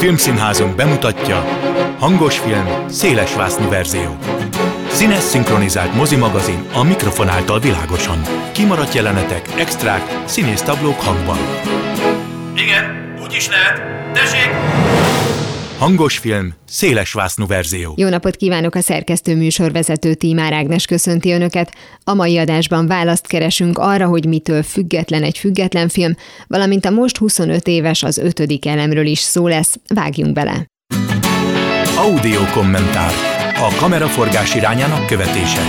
Filmszínházunk bemutatja Hangos film, széles vásznú verzió. Színes szinkronizált mozimagazin a mikrofon által világosan. Kimaradt jelenetek, extrák, színész táblók hangban. Igen, úgy is lehet. Hangos film, széles vásznú verzió. Jó napot kívánok a szerkesztő műsorvezető Tímár Ágnes köszönti Önöket. A mai adásban választ keresünk arra, hogy mitől független egy független film, valamint a most 25 éves az ötödik elemről is szó lesz. Vágjunk bele! Audio kommentár. A kameraforgás irányának követése.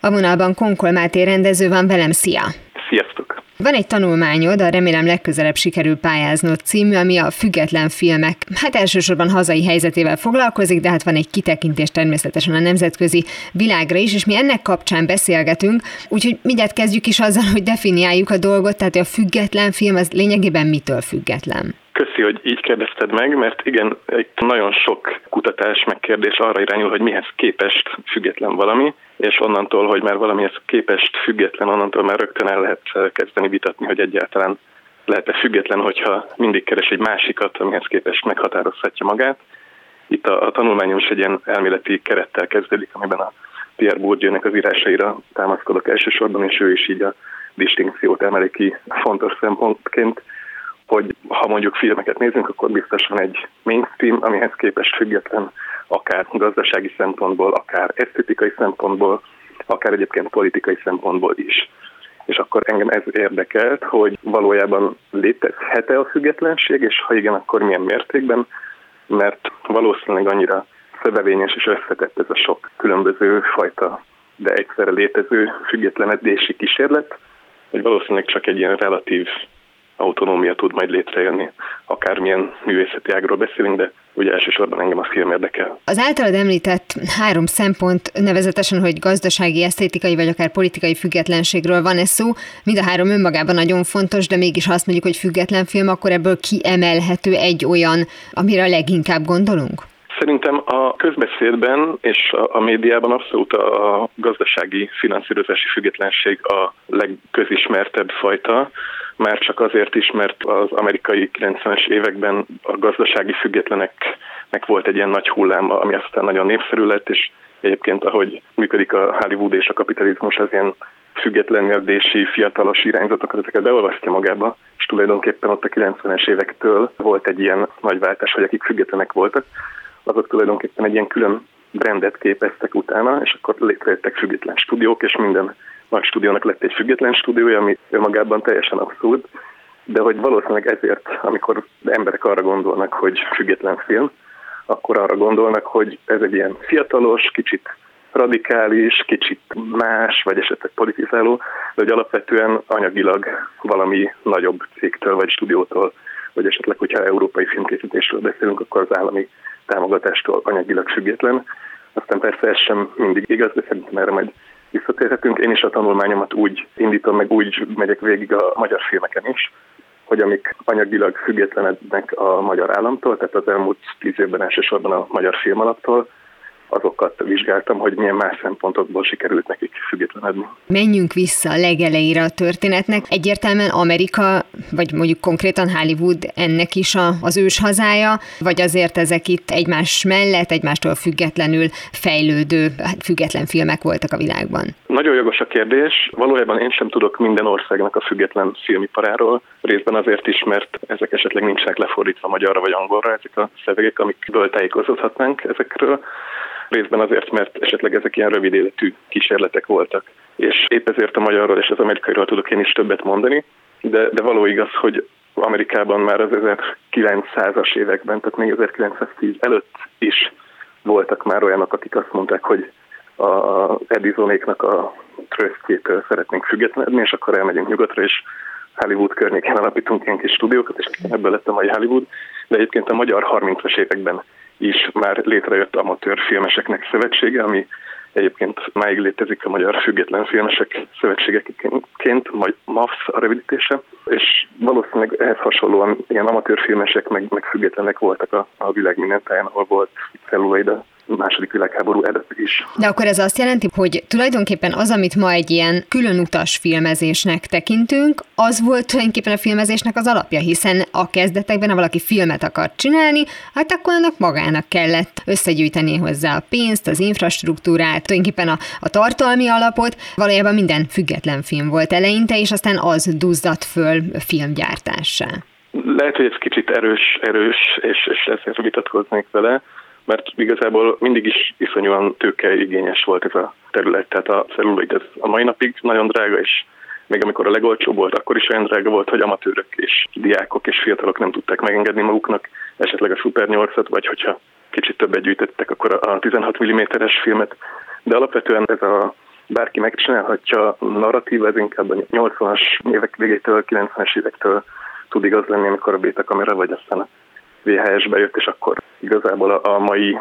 A vonalban Konkol Máté rendező van velem, szia! Sziasztok! Van egy tanulmányod, a Remélem legközelebb sikerül pályáznod című, ami a független filmek, hát elsősorban hazai helyzetével foglalkozik, de hát van egy kitekintés természetesen a nemzetközi világra is, és mi ennek kapcsán beszélgetünk, úgyhogy mindjárt kezdjük is azzal, hogy definiáljuk a dolgot, tehát a független film az lényegében mitől független? Köszi, hogy így kérdezted meg, mert igen, egy nagyon sok kutatás megkérdés arra irányul, hogy mihez képest független valami, és onnantól, hogy már valamihez képest független, onnantól már rögtön el lehet kezdeni vitatni, hogy egyáltalán lehet-e független, hogyha mindig keres egy másikat, amihez képest meghatározhatja magát. Itt a, a tanulmányom is egy ilyen elméleti kerettel kezdődik, amiben a Pierre Bourdieu-nek az írásaira támaszkodok elsősorban, és ő is így a distinkciót emeli ki fontos szempontként hogy ha mondjuk filmeket nézünk, akkor biztosan egy mainstream, amihez képest független akár gazdasági szempontból, akár esztetikai szempontból, akár egyébként politikai szempontból is. És akkor engem ez érdekelt, hogy valójában létezhet-e a függetlenség, és ha igen, akkor milyen mértékben, mert valószínűleg annyira szövevényes és összetett ez a sok különböző fajta, de egyszerre létező függetlenedési kísérlet, hogy valószínűleg csak egy ilyen relatív autonómia tud majd létrejönni. Akármilyen művészeti ágról beszélünk, de ugye elsősorban engem a film érdekel. Az általad említett három szempont, nevezetesen, hogy gazdasági, esztétikai vagy akár politikai függetlenségről van ez szó, mind a három önmagában nagyon fontos, de mégis ha azt mondjuk, hogy független film, akkor ebből kiemelhető egy olyan, amire a leginkább gondolunk? Szerintem a közbeszédben és a médiában abszolút a gazdasági finanszírozási függetlenség a legközismertebb fajta, már csak azért is, mert az amerikai 90-es években a gazdasági függetleneknek volt egy ilyen nagy hullám, ami aztán nagyon népszerű lett, és egyébként ahogy működik a Hollywood és a kapitalizmus, az ilyen függetlenedési fiatalos irányzatokat, ezeket beolvasztja magába, és tulajdonképpen ott a 90-es évektől volt egy ilyen nagy váltás, hogy akik függetlenek voltak, azok tulajdonképpen egy ilyen külön brandet képeztek utána, és akkor létrejöttek független stúdiók, és minden nagy stúdiónak lett egy független stúdiója, ami önmagában teljesen abszurd, de hogy valószínűleg ezért, amikor emberek arra gondolnak, hogy független film, akkor arra gondolnak, hogy ez egy ilyen fiatalos, kicsit radikális, kicsit más, vagy esetleg politizáló, de hogy alapvetően anyagilag valami nagyobb cégtől vagy stúdiótól, vagy esetleg, hogyha európai filmkészítésről beszélünk, akkor az állami támogatástól anyagilag független. Aztán persze ez sem mindig igaz, de szerintem erre majd visszatérhetünk. Én is a tanulmányomat úgy indítom, meg úgy megyek végig a magyar filmeken is, hogy amik anyagilag függetlenednek a magyar államtól, tehát az elmúlt tíz évben elsősorban a magyar filmalaptól, azokat vizsgáltam, hogy milyen más szempontokból sikerült nekik függetlenedni. Menjünk vissza a legelejére a történetnek. Egyértelműen Amerika, vagy mondjuk konkrétan Hollywood ennek is a, az ős hazája, vagy azért ezek itt egymás mellett, egymástól függetlenül fejlődő, hát független filmek voltak a világban? Nagyon jogos a kérdés. Valójában én sem tudok minden országnak a független filmiparáról, részben azért is, mert ezek esetleg nincsenek lefordítva magyarra vagy angolra, ezek a szövegek, amikből tájékozódhatnánk ezekről részben azért, mert esetleg ezek ilyen rövid életű kísérletek voltak. És épp ezért a magyarról és az amerikairól tudok én is többet mondani, de, de való igaz, hogy Amerikában már az 1900-as években, tehát még 1910 előtt is voltak már olyanok, akik azt mondták, hogy a Edisonéknak a trösztjétől szeretnénk függetlenedni, és akkor elmegyünk nyugatra, és Hollywood környékén alapítunk ilyen kis stúdiókat, és ebből lett a mai Hollywood. De egyébként a magyar 30-as években is már létrejött amatőr filmeseknek szövetsége, ami egyébként máig létezik a Magyar Független Filmesek Szövetségeként, majd MAFS a rövidítése, és valószínűleg ehhez hasonlóan ilyen amatőr filmesek meg, meg függetlenek voltak a, a világ minden táján, ahol volt celluloid második világháború előtt is. De akkor ez azt jelenti, hogy tulajdonképpen az, amit ma egy ilyen különutas filmezésnek tekintünk, az volt tulajdonképpen a filmezésnek az alapja, hiszen a kezdetekben, ha valaki filmet akart csinálni, hát akkor annak magának kellett összegyűjteni hozzá a pénzt, az infrastruktúrát, tulajdonképpen a, a tartalmi alapot. Valójában minden független film volt eleinte, és aztán az duzzadt föl filmgyártássá. Lehet, hogy ez kicsit erős, erős, és, és ezért vitatkoznék vele, mert igazából mindig is iszonyúan tőkeigényes volt ez a terület, tehát a celluloid ez a mai napig nagyon drága, és még amikor a legolcsóbb volt, akkor is olyan drága volt, hogy amatőrök és diákok és fiatalok nem tudták megengedni maguknak esetleg a Super 8-at, vagy hogyha kicsit többet gyűjtöttek, akkor a 16 mm-es filmet. De alapvetően ez a bárki megcsinálhatja, narratív, ez inkább a 80-as évek végétől, 90-es évektől tud igaz lenni, amikor a beta kamera, vagy aztán a VHS bejött, és akkor igazából a, a mai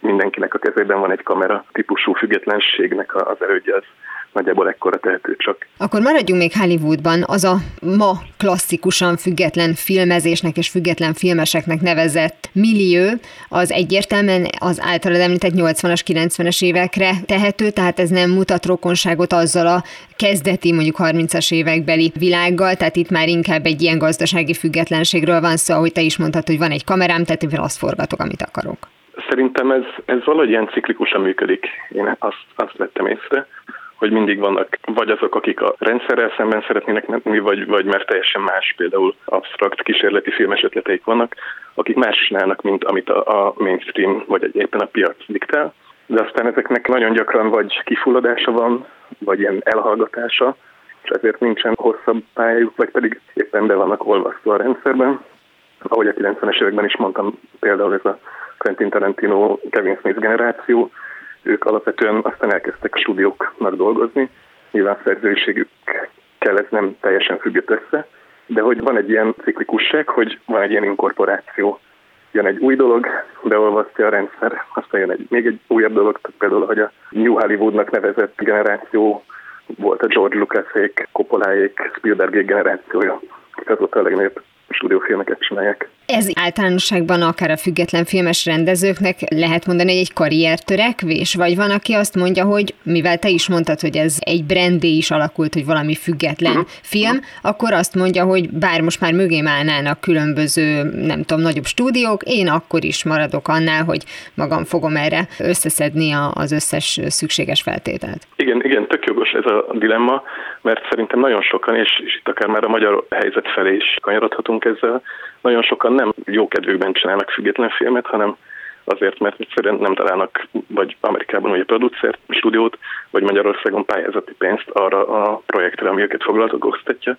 mindenkinek a kezében van egy kamera típusú függetlenségnek az erődje, az nagyjából ekkora tehető csak. Akkor maradjunk még Hollywoodban. Az a ma klasszikusan független filmezésnek és független filmeseknek nevezett millió, az egyértelműen az általad említett 80-as, 90-es évekre tehető, tehát ez nem mutat rokonságot azzal a kezdeti, mondjuk 30-as évekbeli világgal, tehát itt már inkább egy ilyen gazdasági függetlenségről van szó, ahogy te is mondtad, hogy van egy kamerám, tehát én azt forgatok, amit akarok. Szerintem ez, ez valahogy ilyen ciklikusan működik, én azt, azt vettem észre hogy mindig vannak vagy azok, akik a rendszerrel szemben szeretnének menni, vagy, vagy mert teljesen más, például absztrakt kísérleti filmes ötleteik vannak, akik más csinálnak, mint amit a, a mainstream, vagy éppen a piac diktál. De aztán ezeknek nagyon gyakran vagy kifulladása van, vagy ilyen elhallgatása, és ezért nincsen hosszabb pályájuk, vagy pedig éppen be vannak olvasztva a rendszerben. Ahogy a 90-es években is mondtam, például ez a Quentin Tarantino, Kevin Smith generáció, ők alapvetően aztán elkezdtek a stúdióknak dolgozni. Nyilván szerzőségükkel ez nem teljesen függött össze, de hogy van egy ilyen ciklikusság, hogy van egy ilyen inkorporáció. Jön egy új dolog, beolvasztja a rendszer, aztán jön egy, még egy újabb dolog, például, hogy a New Hollywoodnak nevezett generáció volt a George Lucasék, Coppoláék, Spielbergék generációja. Ez volt a legnagyobb stúdiófilmeket csinálják. Ez általánosságban akár a független filmes rendezőknek lehet mondani egy karriertörekvés, vagy van, aki azt mondja, hogy mivel te is mondtad, hogy ez egy brandé is alakult, hogy valami független uh-huh. film, akkor azt mondja, hogy bár most már mögém állnának különböző, nem tudom, nagyobb stúdiók, én akkor is maradok annál, hogy magam fogom erre összeszedni az összes szükséges feltételt. Igen, igen, tök jogos ez a dilemma, mert szerintem nagyon sokan, és, és itt akár már a magyar helyzet felé is kanyarodhatunk ezzel, nagyon sokan nem jó kedvükben csinálnak független filmet, hanem azért, mert egyszerűen nem találnak vagy Amerikában a producer stúdiót, vagy Magyarországon pályázati pénzt arra a projektre, ami őket foglalkoztatja.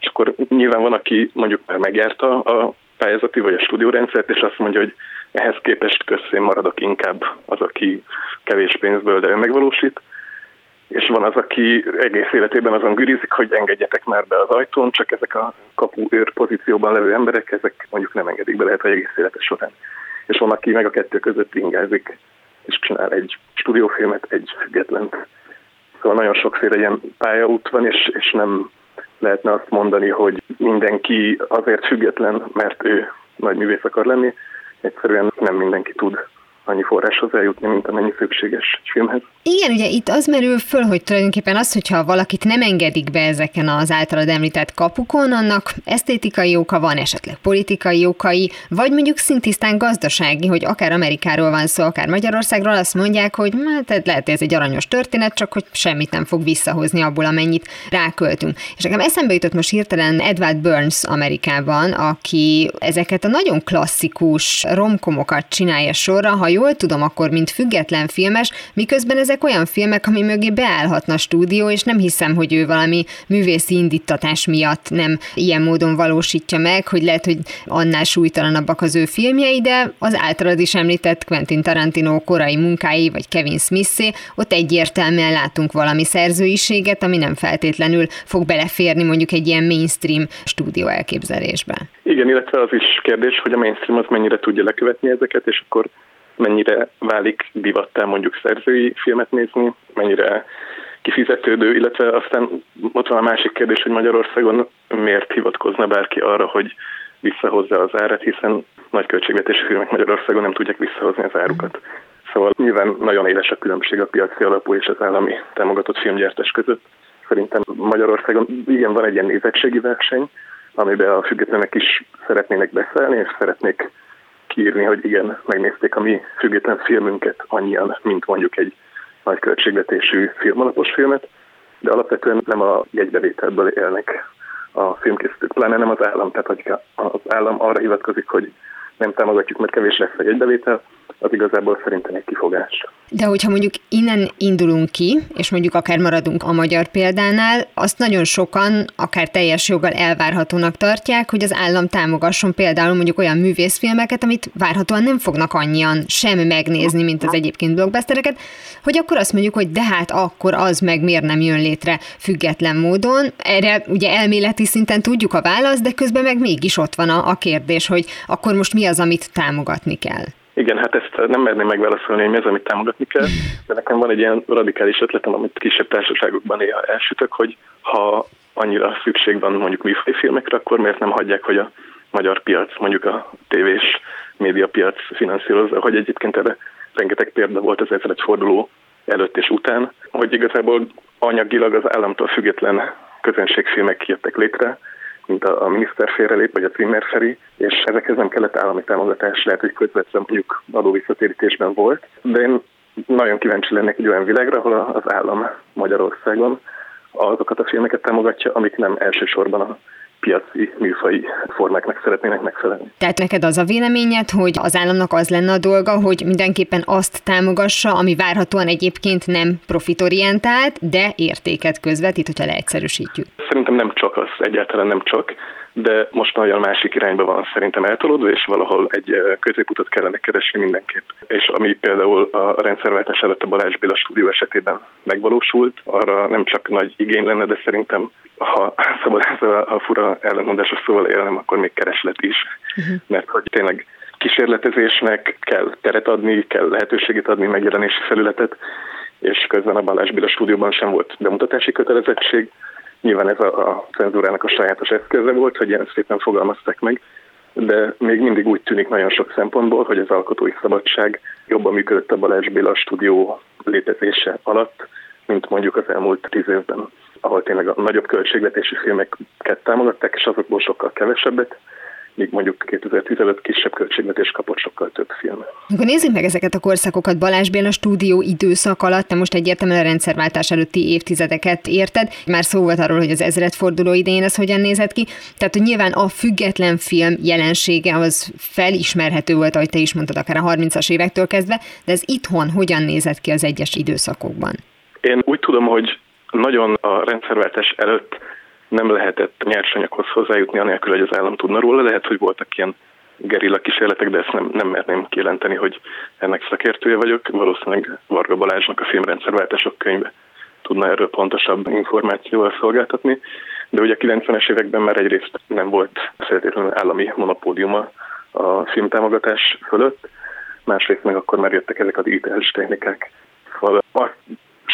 És akkor nyilván van, aki mondjuk már megjárta a pályázati vagy a stúdiórendszert, és azt mondja, hogy ehhez képest közszén maradok inkább az, aki kevés pénzből, de ő megvalósít és van az, aki egész életében azon gürizik, hogy engedjetek már be az ajtón, csak ezek a kapuőr pozícióban levő emberek, ezek mondjuk nem engedik be, lehet, hogy egész élete során. És van, aki meg a kettő között ingázik, és csinál egy stúdiófilmet, egy függetlent. Szóval nagyon sokféle ilyen pályaút van, és, és nem lehetne azt mondani, hogy mindenki azért független, mert ő nagy művész akar lenni. Egyszerűen nem mindenki tud annyi forráshoz eljutni, mint amennyi szükséges filmhez. Igen, ugye itt az merül föl, hogy tulajdonképpen az, hogyha valakit nem engedik be ezeken az általad említett kapukon, annak esztétikai oka van, esetleg politikai okai, vagy mondjuk szintisztán gazdasági, hogy akár Amerikáról van szó, akár Magyarországról, azt mondják, hogy hát lehet, ez egy aranyos történet, csak hogy semmit nem fog visszahozni abból, amennyit ráköltünk. És nekem eszembe jutott most hirtelen Edward Burns Amerikában, aki ezeket a nagyon klasszikus romkomokat csinálja sorra, ha jól tudom, akkor mint független filmes, miközben ezek olyan filmek, ami mögé beállhatna a stúdió, és nem hiszem, hogy ő valami művészi indítatás miatt nem ilyen módon valósítja meg, hogy lehet, hogy annál súlytalanabbak az ő filmjei, de az általad is említett Quentin Tarantino korai munkái, vagy Kevin Smithé, ott egyértelműen látunk valami szerzőiséget, ami nem feltétlenül fog beleférni mondjuk egy ilyen mainstream stúdió elképzelésbe. Igen, illetve az is kérdés, hogy a mainstream az mennyire tudja lekövetni ezeket, és akkor mennyire válik divattá mondjuk szerzői filmet nézni, mennyire kifizetődő, illetve aztán ott van a másik kérdés, hogy Magyarországon miért hivatkozna bárki arra, hogy visszahozza az árat, hiszen nagy költségvetési filmek Magyarországon nem tudják visszahozni az árukat. Szóval nyilván nagyon éles a különbség a piaci alapú és az állami támogatott filmgyártás között. Szerintem Magyarországon igen, van egy ilyen nézettségi verseny, amiben a függetlenek is szeretnének beszélni, és szeretnék kiírni, hogy igen, megnézték a mi független filmünket annyian, mint mondjuk egy nagy költségvetésű filmalapos filmet, de alapvetően nem a jegybevételből élnek a filmkészítők, pláne nem az állam, tehát az állam arra hivatkozik, hogy nem támogatjuk, mert kevés lesz a jegybevétel, az igazából szerintem egy kifogás. De hogyha mondjuk innen indulunk ki, és mondjuk akár maradunk a magyar példánál, azt nagyon sokan, akár teljes joggal elvárhatónak tartják, hogy az állam támogasson például mondjuk olyan művészfilmeket, amit várhatóan nem fognak annyian sem megnézni, mint az egyébként blockbustereket, hogy akkor azt mondjuk, hogy de hát akkor az meg miért nem jön létre független módon. Erre ugye elméleti szinten tudjuk a választ, de közben meg mégis ott van a, a kérdés, hogy akkor most mi az, amit támogatni kell. Igen, hát ezt nem merném megválaszolni, hogy mi az, amit támogatni kell, de nekem van egy ilyen radikális ötletem, amit kisebb társaságokban néha elsütök, hogy ha annyira szükség van mondjuk műfaj filmekre, akkor miért nem hagyják, hogy a magyar piac, mondjuk a tévés médiapiac finanszírozza, hogy egyébként erre rengeteg példa volt az forduló előtt és után, hogy igazából anyagilag az államtól független közönségfilmek jöttek létre, mint a, a miniszter félrelép, vagy a Trimmer Feri, és ezekhez nem kellett állami támogatás, lehet, hogy közvetlen mondjuk adóvisszatérítésben volt, de én nagyon kíváncsi lennék egy olyan világra, ahol az állam Magyarországon azokat a filmeket támogatja, amik nem elsősorban a piaci műfai formáknak szeretnének megfelelni. Tehát neked az a véleményed, hogy az államnak az lenne a dolga, hogy mindenképpen azt támogassa, ami várhatóan egyébként nem profitorientált, de értéket közvetít, hogyha leegyszerűsítjük? Szerintem nem csak az, egyáltalán nem csak de most nagyon másik irányba van szerintem eltolódva, és valahol egy középutat kellene keresni mindenképp. És ami például a rendszerváltás előtt a Balázs Béla stúdió esetében megvalósult, arra nem csak nagy igény lenne, de szerintem ha szabad ezzel a fura ellenmondásos szóval élnem, akkor még kereslet is. Uh-huh. Mert hogy tényleg kísérletezésnek kell teret adni, kell lehetőséget adni, megjelenési felületet, és közben a Balázs Béla stúdióban sem volt bemutatási kötelezettség, Nyilván ez a, a cenzúrának a sajátos eszköze volt, hogy ilyen szépen fogalmazták meg, de még mindig úgy tűnik nagyon sok szempontból, hogy az alkotói szabadság jobban működött a Balázs Béla stúdió létezése alatt, mint mondjuk az elmúlt tíz évben, ahol tényleg a nagyobb költségvetési filmeket támogatták, és azokból sokkal kevesebbet, míg mondjuk 2015 kisebb költségvetés kapott sokkal több film. Akkor nézzük meg ezeket a korszakokat. Balázs Béla stúdió időszak alatt, te most egyértelműen a rendszerváltás előtti évtizedeket érted. Már szó volt arról, hogy az ezredforduló idején ez hogyan nézett ki. Tehát, hogy nyilván a független film jelensége az felismerhető volt, ahogy te is mondtad, akár a 30-as évektől kezdve, de ez itthon hogyan nézett ki az egyes időszakokban? Én úgy tudom, hogy nagyon a rendszerváltás előtt nem lehetett nyersanyaghoz hozzájutni, anélkül, hogy az állam tudna róla. Lehet, hogy voltak ilyen gerilla kísérletek, de ezt nem, nem merném kijelenteni, hogy ennek szakértője vagyok. Valószínűleg Varga Balázsnak a filmrendszerváltások könyve tudna erről pontosabb információval szolgáltatni. De ugye a 90-es években már egyrészt nem volt feltétlenül állami monopódiuma a filmtámogatás fölött, másrészt meg akkor már jöttek ezek a digitális technikák. Szóval azt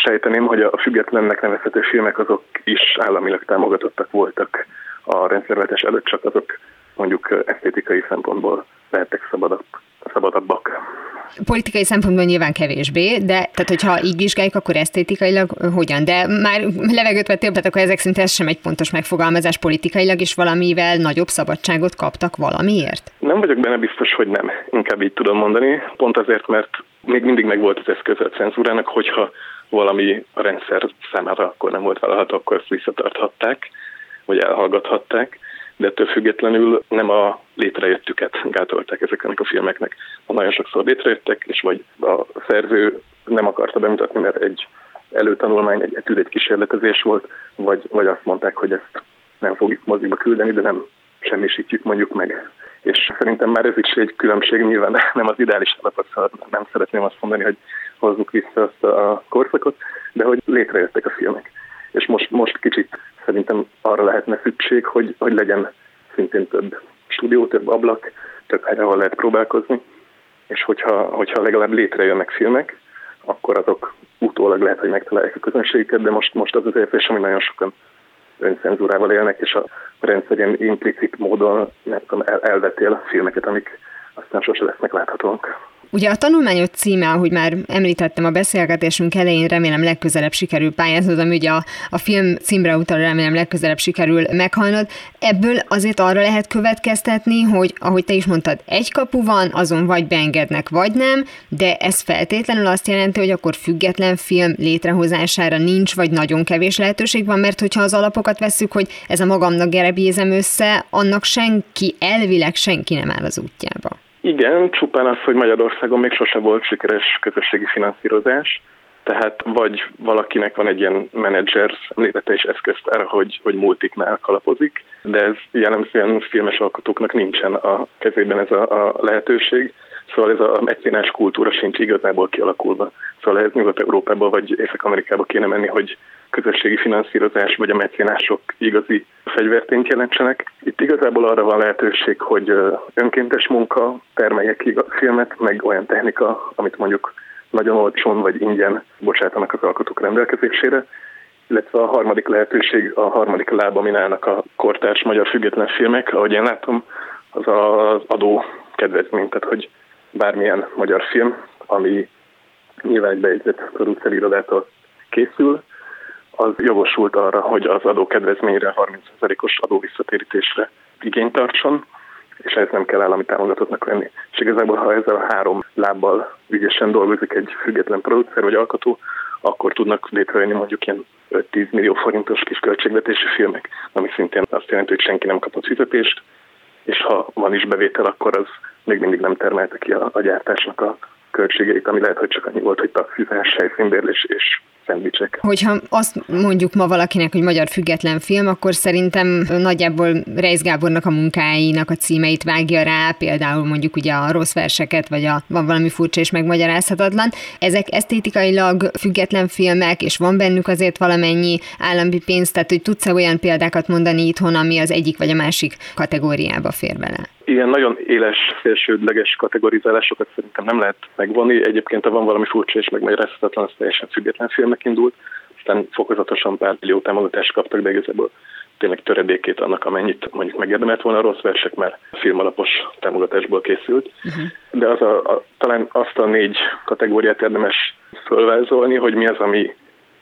sejteném, hogy a függetlennek nevezhető filmek azok is államilag támogatottak voltak a rendszerváltás előtt, csak azok mondjuk esztétikai szempontból lehettek szabadabb, szabadabbak. Politikai szempontból nyilván kevésbé, de tehát hogyha így vizsgáljuk, akkor esztétikailag hogyan? De már levegőt vettél, tehát akkor ezek szerint ez sem egy pontos megfogalmazás politikailag, és valamivel nagyobb szabadságot kaptak valamiért? Nem vagyok benne biztos, hogy nem. Inkább így tudom mondani. Pont azért, mert még mindig megvolt az eszköz a cenzúrának, hogyha valami a rendszer számára akkor nem volt vállalható, akkor ezt visszatarthatták, vagy elhallgathatták, de ettől függetlenül nem a létrejöttüket gátolták ezeknek a filmeknek. Ha nagyon sokszor létrejöttek, és vagy a szerző nem akarta bemutatni, mert egy előtanulmány, egy etűd, egy kísérletezés volt, vagy, vagy azt mondták, hogy ezt nem fogjuk moziba küldeni, de nem semmisítjük mondjuk meg. És szerintem már ez is egy különbség, nyilván nem az ideális alapot, nem szeretném azt mondani, hogy hozzuk vissza azt a korszakot, de hogy létrejöttek a filmek. És most, most kicsit szerintem arra lehetne szükség, hogy, hogy legyen szintén több stúdió, több ablak, több helyre, ahol lehet próbálkozni, és hogyha, hogyha legalább létrejönnek filmek, akkor azok utólag lehet, hogy megtalálják a közönségüket, de most, most az az érzés, hogy nagyon sokan öncenzúrával élnek, és a rendszer ilyen implicit módon nem tudom, el, elvetél filmeket, amik aztán sose lesznek láthatóak. Ugye a tanulmányot címe, ahogy már említettem a beszélgetésünk elején, remélem legközelebb sikerül pályáznod, ami ugye a, a film címre utal, remélem legközelebb sikerül meghalnod. Ebből azért arra lehet következtetni, hogy ahogy te is mondtad, egy kapu van, azon vagy beengednek, vagy nem, de ez feltétlenül azt jelenti, hogy akkor független film létrehozására nincs, vagy nagyon kevés lehetőség van, mert hogyha az alapokat veszük, hogy ez a magamnak gerebézem össze, annak senki, elvileg senki nem áll az útjába. Igen, csupán az, hogy Magyarországon még sose volt sikeres közösségi finanszírozás, tehát vagy valakinek van egy ilyen menedzser szemlélete és eszközt arra, hogy, hogy multiknál kalapozik, de ez jellemzően filmes alkotóknak nincsen a kezében ez a, a lehetőség, szóval ez a mecénás kultúra sincs igazából kialakulva. Szóval ez Nyugat-Európába vagy Észak-Amerikába kéne menni, hogy közösségi finanszírozás vagy a mecénások igazi fegyvertényt jelentsenek. Itt igazából arra van lehetőség, hogy önkéntes munka termelje ki a filmet, meg olyan technika, amit mondjuk nagyon olcsón vagy ingyen bocsátanak az alkotók rendelkezésére, illetve a harmadik lehetőség, a harmadik láb, amin állnak a kortárs magyar független filmek, ahogy én látom, az az adó kedvezmény, tehát hogy bármilyen magyar film, ami nyilván egy bejegyzett producerirodától készül, az jogosult arra, hogy az adókedvezményre 30%-os adóvisszatérítésre igényt tartson, és ez nem kell állami támogatottnak lenni. És igazából, ha ezzel a három lábbal ügyesen dolgozik egy független producer vagy alkotó, akkor tudnak létrejönni mondjuk ilyen 5-10 millió forintos kis költségvetési filmek, ami szintén azt jelenti, hogy senki nem kapott fizetést, van is bevétel, akkor az még mindig nem termelte ki a, a gyártásnak a költségeit, ami lehet, hogy csak annyi volt, hogy taxizás, helyszínbérlés és szendvicsek. Hogyha azt mondjuk ma valakinek, hogy magyar független film, akkor szerintem nagyjából Reis Gábornak a munkáinak a címeit vágja rá, például mondjuk ugye a rossz verseket, vagy a van valami furcsa és megmagyarázhatatlan. Ezek esztétikailag független filmek, és van bennük azért valamennyi állami pénz, tehát hogy tudsz olyan példákat mondani itthon, ami az egyik vagy a másik kategóriába fér bele? Ilyen nagyon éles, felsődleges kategorizálásokat szerintem nem lehet megvonni. Egyébként, ha van valami furcsa és megmagyarázhatatlan, az teljesen független filmnek indult. Aztán fokozatosan pár millió támogatást kaptak, de igazából tényleg töredékét annak, amennyit mondjuk megérdemelt volna a rossz versek, mert filmalapos támogatásból készült. Uh-huh. De az a, a, talán azt a négy kategóriát érdemes fölvázolni, hogy mi az, ami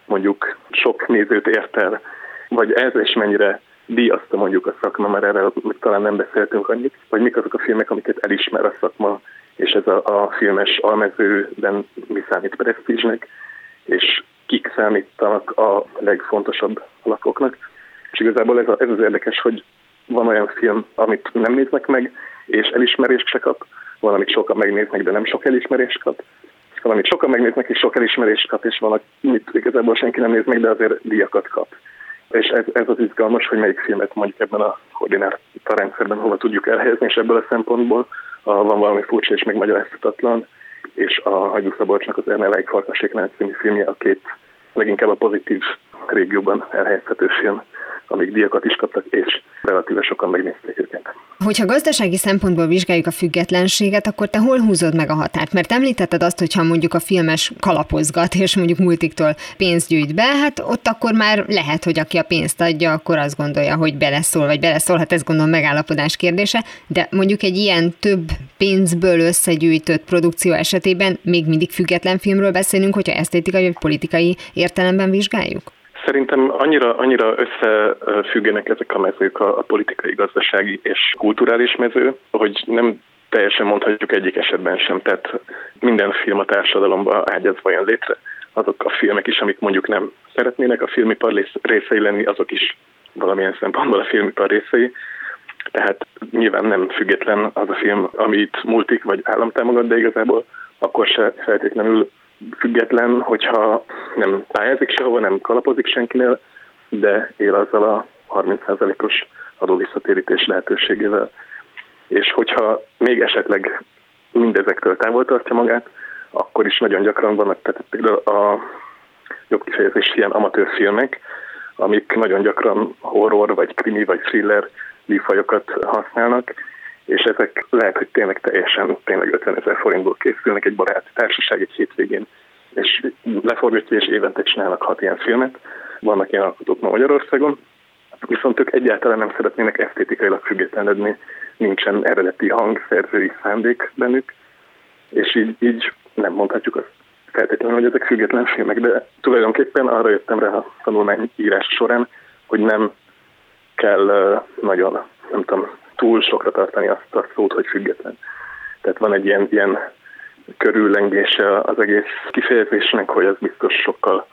mondjuk sok nézőt ért el, vagy ez és mennyire díjazta mondjuk a szakma, mert erre talán nem beszéltünk annyit, vagy mik azok a filmek, amiket elismer a szakma, és ez a, a filmes almezőben mi számít presztízsnek, és kik számítanak a legfontosabb alapoknak. És igazából ez, a, ez az érdekes, hogy van olyan film, amit nem néznek meg, és elismerést se kap, valamit sokan megnéznek, de nem sok elismerést kap, valamit sokan megnéznek, és sok elismerést kap, és van, amit igazából senki nem néz meg, de azért díjakat kap és ez, ez az izgalmas, hogy melyik filmet mondjuk ebben a koordináta rendszerben hova tudjuk elhelyezni, és ebből a szempontból a, van valami furcsa és megmagyarázhatatlan, és a Hagyú Szabolcsnak az Erneleik Farkaséknál című filmje a két leginkább a pozitív régióban elhelyezhető film amik díjakat is kaptak, és relatíve sokan megnézték őket. Hogyha gazdasági szempontból vizsgáljuk a függetlenséget, akkor te hol húzod meg a határt? Mert említetted azt, hogyha mondjuk a filmes kalapozgat, és mondjuk multiktól pénzt gyűjt be, hát ott akkor már lehet, hogy aki a pénzt adja, akkor azt gondolja, hogy beleszól, vagy beleszólhat, ez gondolom megállapodás kérdése, de mondjuk egy ilyen több pénzből összegyűjtött produkció esetében még mindig független filmről beszélünk, hogyha esztétikai vagy politikai értelemben vizsgáljuk? Szerintem annyira, annyira összefüggenek ezek a mezők, a, a politikai, gazdasági és kulturális mező, hogy nem teljesen mondhatjuk egyik esetben sem. Tehát minden film a társadalomba ágyazva jön létre. Azok a filmek is, amik mondjuk nem szeretnének a filmipar részei lenni, azok is valamilyen szempontból a filmipar részei. Tehát nyilván nem független az a film, amit multik vagy állam támogat, de igazából akkor se feltétlenül független, hogyha nem pályázik sehova, nem kalapozik senkinél, de él azzal a 30%-os adóvisszatérítés lehetőségével. És hogyha még esetleg mindezektől távol tartja magát, akkor is nagyon gyakran vannak, tehát például a jobb kifejezés ilyen amatőr filmek, amik nagyon gyakran horror, vagy krimi, vagy thriller műfajokat használnak, és ezek lehet, hogy tényleg teljesen, tényleg 50 ezer forintból készülnek egy baráti társaság egy hétvégén, és leforgatja, és évente csinálnak hat ilyen filmet. Vannak ilyen alkotók ma Magyarországon, viszont ők egyáltalán nem szeretnének esztétikailag függetlenedni, nincsen eredeti hang, szerzői szándék bennük, és így, így nem mondhatjuk azt feltétlenül, hogy ezek független filmek, de tulajdonképpen arra jöttem rá a tanulmány írás során, hogy nem kell nagyon, nem tudom, túl sokra tartani azt a szót, hogy független. Tehát van egy ilyen, ilyen körüllengése az egész kifejezésnek, hogy ez biztos sokkal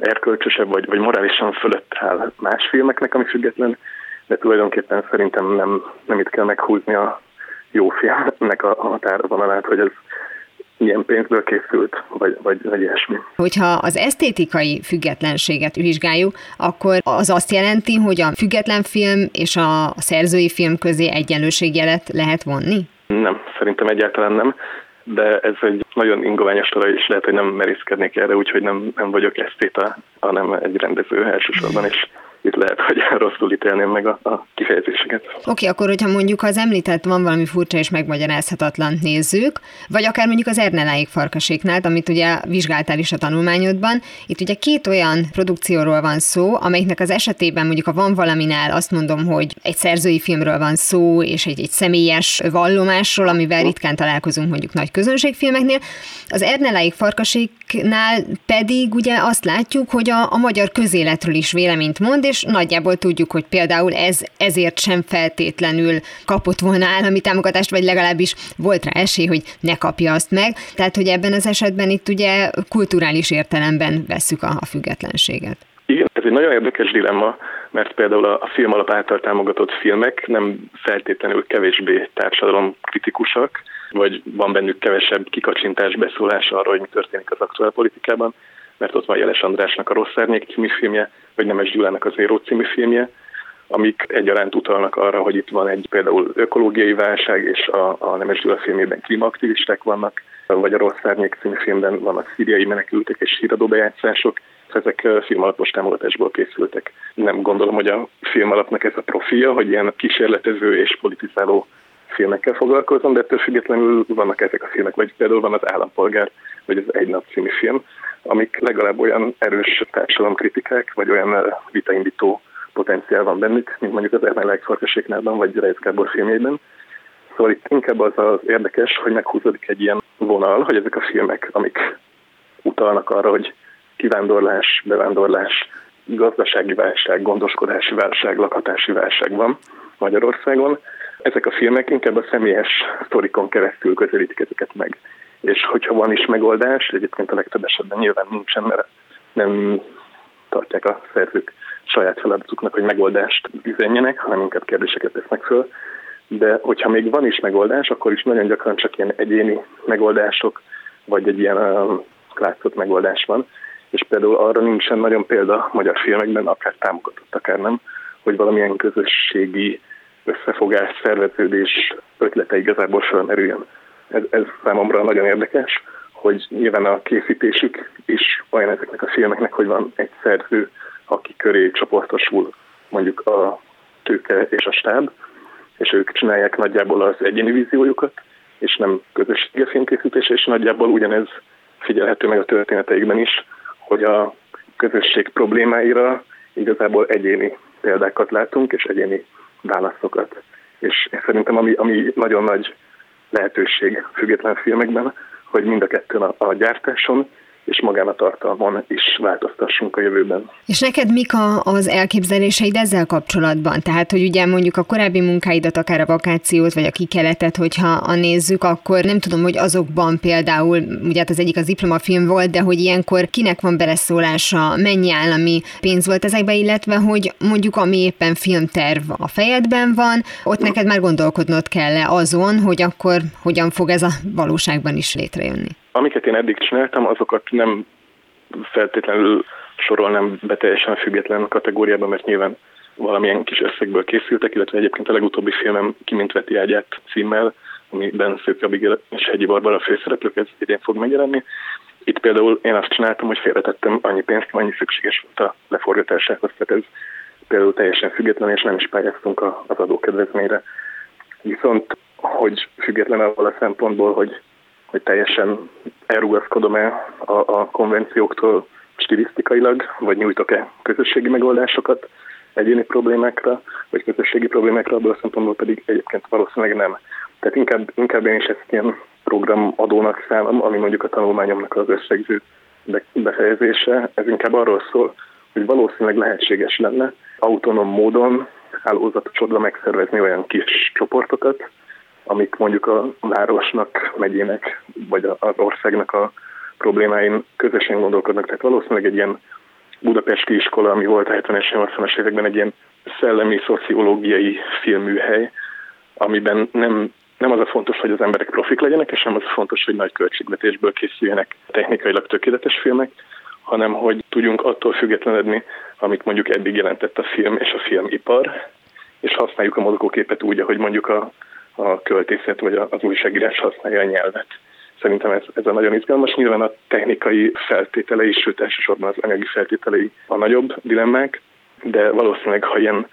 erkölcsösebb, vagy, vagy morálisan fölött áll más filmeknek, ami független, de tulajdonképpen szerintem nem, nem itt kell meghúzni a jó filmnek a határvonalát, hogy ez milyen pénzből készült, vagy, vagy, vagy ilyesmi. Hogyha az esztétikai függetlenséget vizsgáljuk, akkor az azt jelenti, hogy a független film és a szerzői film közé egyenlőségjelet lehet vonni? Nem, szerintem egyáltalán nem de ez egy nagyon ingoványos talaj, és lehet, hogy nem merészkednék erre, úgyhogy nem, nem vagyok esztéta, hanem egy rendező elsősorban, és itt lehet, hogy rosszul ítélném meg a, a kifejezéseket. Oké, okay, akkor hogyha mondjuk az említett van valami furcsa és megmagyarázhatatlan nézzük, vagy akár mondjuk az Erneláig farkaséknál, amit ugye vizsgáltál is a tanulmányodban, itt ugye két olyan produkcióról van szó, amelyiknek az esetében mondjuk a van valaminál azt mondom, hogy egy szerzői filmről van szó, és egy, egy személyes vallomásról, amivel ritkán találkozunk mondjuk nagy közönségfilmeknél. Az Erneláig farkaséknál pedig ugye azt látjuk, hogy a, a magyar közéletről is véleményt mond, és nagyjából tudjuk, hogy például ez ezért sem feltétlenül kapott volna állami támogatást, vagy legalábbis volt rá esély, hogy ne kapja azt meg. Tehát, hogy ebben az esetben itt ugye kulturális értelemben vesszük a, a függetlenséget. Igen, ez egy nagyon érdekes dilemma, mert például a film alap által támogatott filmek nem feltétlenül kevésbé társadalom kritikusak, vagy van bennük kevesebb kikacsintás, beszólás arra, hogy mi történik az aktuál politikában, mert ott van Jeles Andrásnak a Rossz Árnyék című filmje, vagy Nemes Gyulának az Éró című filmje, amik egyaránt utalnak arra, hogy itt van egy például ökológiai válság, és a, a Nemes Gyula filmében klímaaktivisták vannak, vagy a Rossz Árnyék című filmben vannak szíriai menekültek és híradóbejátszások, ezek filmalapos támogatásból készültek. Nem gondolom, hogy a filmalapnak ez a profilja, hogy ilyen kísérletező és politizáló filmekkel foglalkozom, de ettől függetlenül vannak ezek a filmek, vagy például van az Állampolgár, vagy az Egy nap című film, amik legalább olyan erős társadalomkritikák, vagy olyan vitaindító potenciál van bennük, mint mondjuk az Ermel Farkaséknálban, vagy Rejc Gábor filmjében. Szóval itt inkább az az érdekes, hogy meghúzódik egy ilyen vonal, hogy ezek a filmek, amik utalnak arra, hogy kivándorlás, bevándorlás, gazdasági válság, gondoskodási válság, lakhatási válság van Magyarországon. Ezek a filmek inkább a személyes sztorikon keresztül közelítik ezeket meg. És hogyha van is megoldás, egyébként a legtöbb esetben nyilván nincsen, mert nem tartják a szerzők saját feladatuknak, hogy megoldást üzenjenek, hanem inkább kérdéseket tesznek föl. De hogyha még van is megoldás, akkor is nagyon gyakran csak ilyen egyéni megoldások, vagy egy ilyen um, látszott megoldás van és például arra nincsen nagyon példa magyar filmekben, akár támogatott, akár nem, hogy valamilyen közösségi összefogás, szerveződés ötlete igazából felmerüljön. Ez, ez számomra nagyon érdekes, hogy nyilván a készítésük is olyan ezeknek a filmeknek, hogy van egy szerző, aki köré csoportosul mondjuk a tőke és a stáb, és ők csinálják nagyjából az egyéni víziójukat, és nem közösségi filmkészítés, és nagyjából ugyanez figyelhető meg a történeteikben is, hogy a közösség problémáira igazából egyéni példákat látunk, és egyéni válaszokat. És szerintem ami, ami nagyon nagy lehetőség független filmekben, hogy mind a kettőn a, a gyártáson és magán a tartalmon is változtassunk a jövőben. És neked mik a, az elképzeléseid ezzel kapcsolatban? Tehát, hogy ugye mondjuk a korábbi munkáidat, akár a vakációt, vagy a kikeletet, hogyha a nézzük, akkor nem tudom, hogy azokban például, ugye hát az egyik az diplomafilm volt, de hogy ilyenkor kinek van beleszólása, mennyi állami pénz volt ezekbe, illetve hogy mondjuk ami éppen filmterv a fejedben van, ott neked már gondolkodnod kell azon, hogy akkor hogyan fog ez a valóságban is létrejönni. Amiket én eddig csináltam, azokat nem feltétlenül sorolnám be teljesen független kategóriába, mert nyilván valamilyen kis összegből készültek, illetve egyébként a legutóbbi filmem Kimint veti ágyát címmel, amiben Szők Abigail és Hegyi Barbara főszereplők, ez idén fog megjelenni. Itt például én azt csináltam, hogy félretettem annyi pénzt, annyi szükséges volt a leforgatásához, tehát ez például teljesen független, és nem is pályáztunk az adókedvezményre. Viszont, hogy független abban a szempontból, hogy hogy teljesen elrugaszkodom-e a, a konvencióktól stilisztikailag, vagy nyújtok-e közösségi megoldásokat egyéni problémákra, vagy közösségi problémákra, abból a szempontból pedig egyébként valószínűleg nem. Tehát inkább, inkább én is ezt ilyen programadónak szánom, ami mondjuk a tanulmányomnak az összegző befejezése. Ez inkább arról szól, hogy valószínűleg lehetséges lenne autonóm módon hálózatosodva megszervezni olyan kis csoportokat, amik mondjuk a városnak, megyének, vagy az országnak a problémáin közösen gondolkodnak. Tehát valószínűleg egy ilyen budapesti iskola, ami volt a 70-es, 80-as években egy ilyen szellemi, szociológiai filmműhely, amiben nem, nem az a fontos, hogy az emberek profik legyenek, és nem az a fontos, hogy nagy költségvetésből készüljenek technikailag tökéletes filmek, hanem hogy tudjunk attól függetlenedni, amit mondjuk eddig jelentett a film és a filmipar, és használjuk a mozgóképet úgy, ahogy mondjuk a, a költészet vagy az újságírás használja a nyelvet. Szerintem ez, ez a nagyon izgalmas. Nyilván a technikai feltételei, sőt elsősorban az anyagi feltételei a nagyobb dilemmák, de valószínűleg, ha ilyen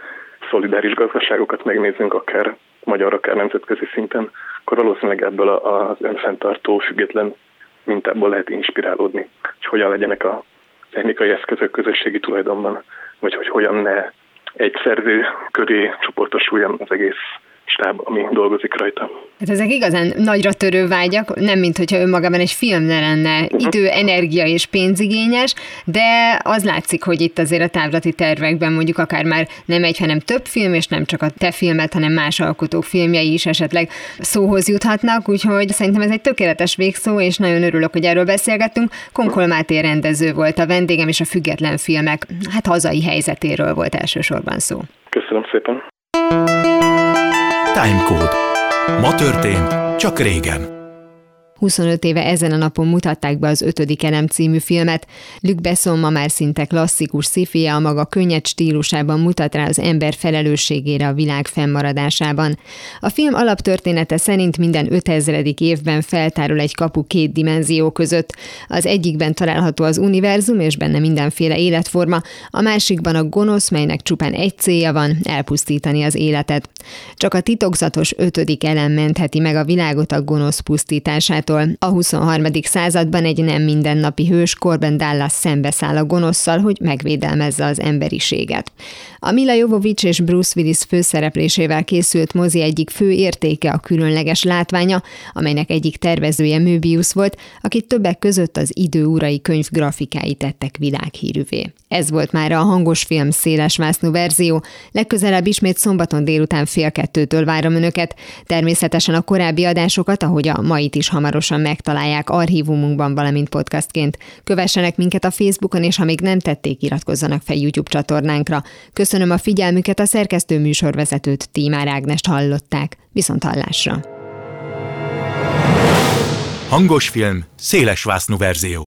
szolidáris gazdaságokat megnézzünk, akár magyar, akár nemzetközi szinten, akkor valószínűleg ebből az önfenntartó, független mintából lehet inspirálódni, hogy hogyan legyenek a technikai eszközök közösségi tulajdonban, vagy hogy hogyan ne egy szerző köré csoportosuljon az egész stáb, ami dolgozik rajta. Hát ezek igazán nagyra törő vágyak, nem mint hogyha önmagában egy film ne lenne uh-huh. idő, energia és pénzigényes, de az látszik, hogy itt azért a távlati tervekben mondjuk akár már nem egy, hanem több film, és nem csak a te filmet, hanem más alkotók filmjei is esetleg szóhoz juthatnak, úgyhogy szerintem ez egy tökéletes végszó, és nagyon örülök, hogy erről beszélgettünk. Konkol Máté rendező volt a vendégem, és a független filmek, hát hazai helyzetéről volt elsősorban szó. Köszönöm szépen. Timecode. Ma történt, csak régen. 25 éve ezen a napon mutatták be az ötödik elem című filmet. Luc Besson ma már szinte klasszikus szifia a maga könnyed stílusában mutat rá az ember felelősségére a világ fennmaradásában. A film alaptörténete szerint minden 5000. évben feltárul egy kapu két dimenzió között. Az egyikben található az univerzum, és benne mindenféle életforma, a másikban a gonosz, melynek csupán egy célja van, elpusztítani az életet. Csak a titokzatos ötödik elem mentheti meg a világot a gonosz pusztításától Amerikától. A 23. században egy nem mindennapi hős Corbin Dallas szembeszáll a gonoszszal, hogy megvédelmezze az emberiséget. A Mila Jovovics és Bruce Willis főszereplésével készült mozi egyik fő értéke a különleges látványa, amelynek egyik tervezője Möbius volt, akit többek között az idő urai könyv grafikái tettek világhírűvé. Ez volt már a hangos film széles vásznú verzió, legközelebb ismét szombaton délután fél kettőtől várom önöket. Természetesen a korábbi adásokat, ahogy a mait is hamarosan megtalálják archívumunkban, valamint podcastként. Kövessenek minket a Facebookon, és ha még nem tették, iratkozzanak fel YouTube csatornánkra. Köszönöm a figyelmüket, a szerkesztő műsorvezetőt Tímár Ágnest hallották. Viszont hallásra! Hangos film, széles verzió.